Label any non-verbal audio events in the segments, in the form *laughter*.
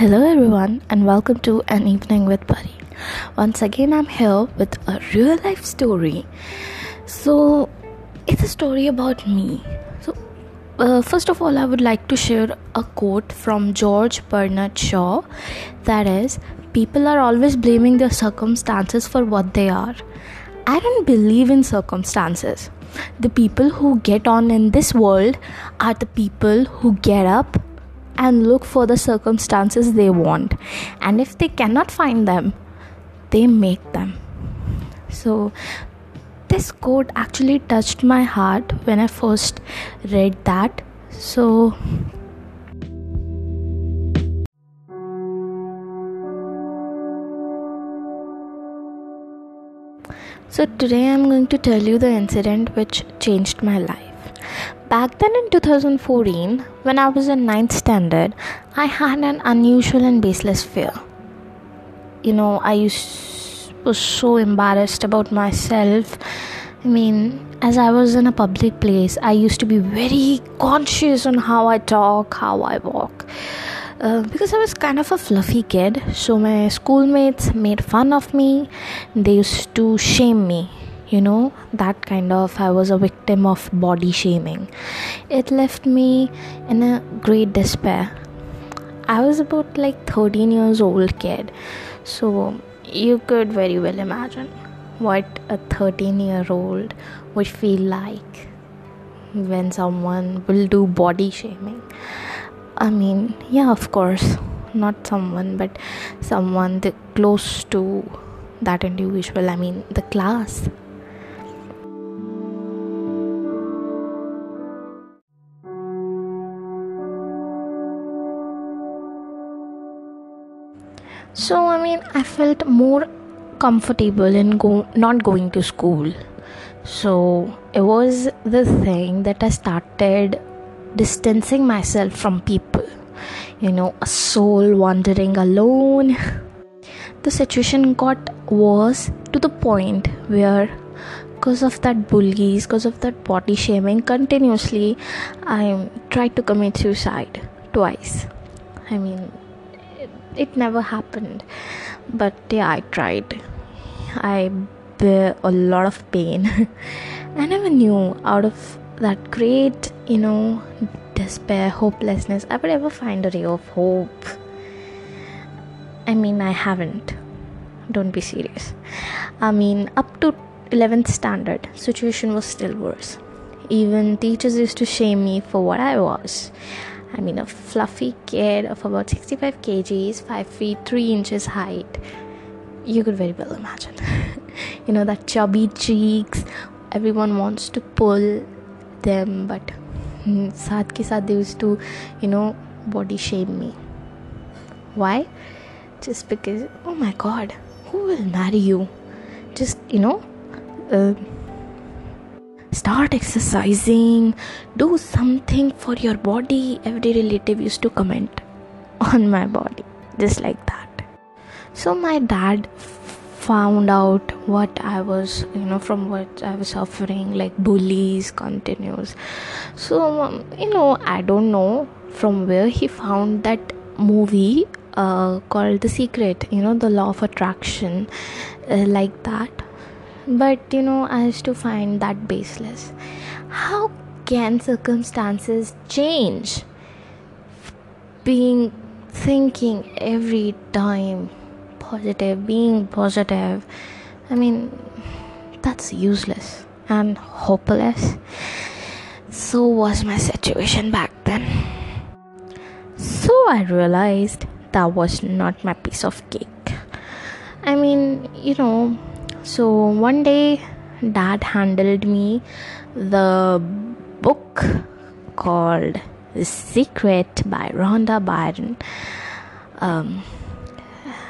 Hello, everyone, and welcome to An Evening with Buddy. Once again, I'm here with a real life story. So, it's a story about me. So, uh, first of all, I would like to share a quote from George Bernard Shaw that is, People are always blaming their circumstances for what they are. I don't believe in circumstances. The people who get on in this world are the people who get up and look for the circumstances they want. And if they cannot find them, they make them. So, this quote actually touched my heart when I first read that. So, So, today I'm going to tell you the incident which changed my life. Back then in 2014, when I was in 9th standard, I had an unusual and baseless fear. You know, I used, was so embarrassed about myself. I mean, as I was in a public place, I used to be very conscious on how I talk, how I walk. Uh, because I was kind of a fluffy kid, so my schoolmates made fun of me. They used to shame me, you know, that kind of. I was a victim of body shaming. It left me in a great despair. I was about like 13 years old kid, so you could very well imagine what a 13 year old would feel like when someone will do body shaming I mean, yeah, of course, not someone, but someone close to that individual. I mean, the class. So, I mean, I felt more comfortable in go- not going to school. So, it was the thing that I started distancing myself from people. You know, a soul wandering alone. *laughs* The situation got worse to the point where, because of that bullies, because of that body shaming, continuously, I tried to commit suicide twice. I mean, it, never happened, but yeah, I tried. I bear a lot of pain. *laughs* I never knew out of that great, you know, despair, hopelessness, I would ever find a ray of hope. I mean, I haven't. Don't be serious. I mean, up to 11th standard, situation was still worse. Even teachers used to shame me for what I was. I mean, a fluffy kid of about 65 kgs, 5 feet 3 inches height. You could very well imagine. *laughs* you know, that chubby cheeks, everyone wants to pull them but साथ के साथ they used to you know body shame me why just because oh my god who will marry you just you know uh, start exercising do something for your body every relative used to comment on my body just like that so my dad found out what I was, you know, from what I was suffering, like bullies continues. So, um, you know, I don't know from where he found that movie uh, called The Secret, you know, the law of attraction, uh, like that. But, you know, I used to find that baseless. How can circumstances change? Being thinking every time positive, being positive. I mean, that's useless and hopeless. So was my situation back then. So I realized that was not my piece of cake. I mean, you know, so one day dad handled me the book called The Secret by Rhonda Byrne. Um,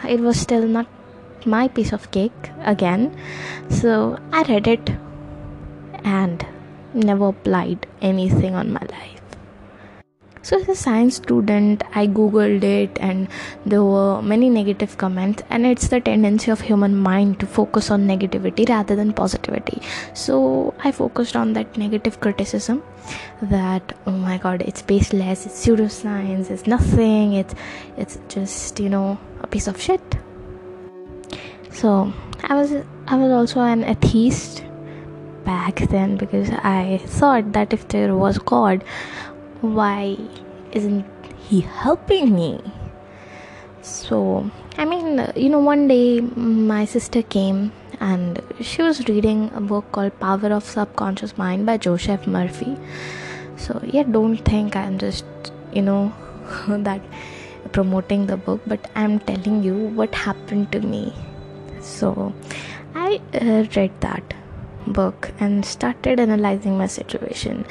it was still not my piece of cake again. So I read it and never applied anything on my. So as a science student i googled it and there were many negative comments and it's the tendency of human mind to focus on negativity rather than positivity. So i focused on that negative criticism that oh my god it's baseless it's pseudoscience it's nothing it's it's just you know a piece of shit. So i was i was also an atheist back then because i thought that if there was god why isn't he helping me? So, I mean, you know, one day my sister came and she was reading a book called Power of Subconscious Mind by Joseph Murphy. So, yeah, don't think I'm just, you know, *laughs* that promoting the book, but I'm telling you what happened to me. So, I uh, read that book and started analyzing my situation.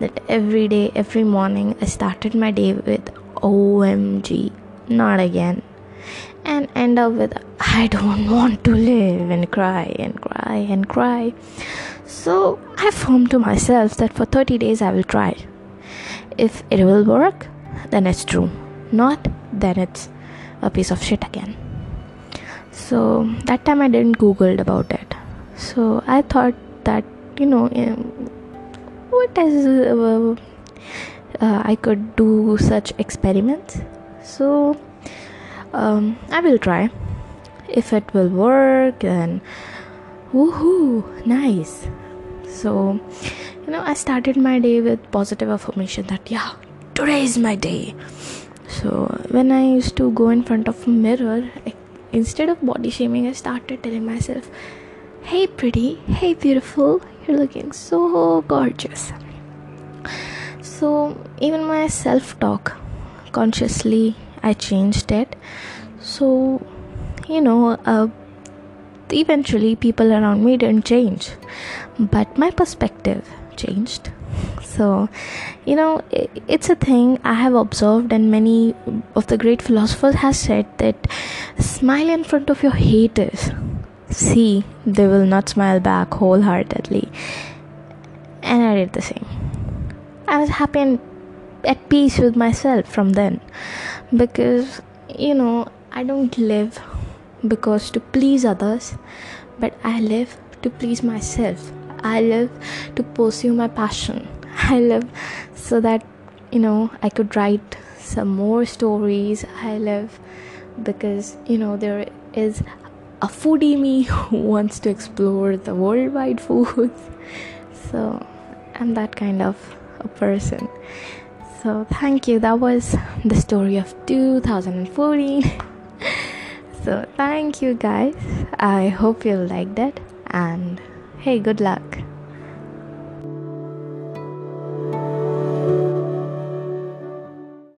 That every day every morning i started my day with omg not again. And end up with i don't *laughs* want to live and cry and cry and cry. So i formed to myself that for 30 days i will try. If it will work then it's true. Not then it's a piece of shit again. So that time i didn't googled about it. So i thought that you know um, what uh, uh, i could do such experiments. So um, i will try. If it will work then woohoo nice. So you know i started my day with positive affirmation that yeah today is my day. So when i used to go in front of a mirror I, instead of body shaming i started telling myself Hey, pretty. Hey, beautiful. You're looking so gorgeous. So, even my self talk, consciously, I changed it. So, you know, uh, eventually people around me didn't change, but my perspective changed. So, you know, it's a thing I have observed, and many of the great philosophers have said that smile in front of your haters see they will not smile back wholeheartedly. And i did the same. I was happy and at peace with myself from then. Because you know i don't live because to please others but i live to please myself. I live to pursue my passion. *laughs* I live so that you know i could write some more stories. I live because you know there is a foodie me who wants to explore the worldwide foods. So I'm that kind of a person. So thank you. That was the story of 2014. *laughs* so thank you guys. I hope you liked it and hey, good luck.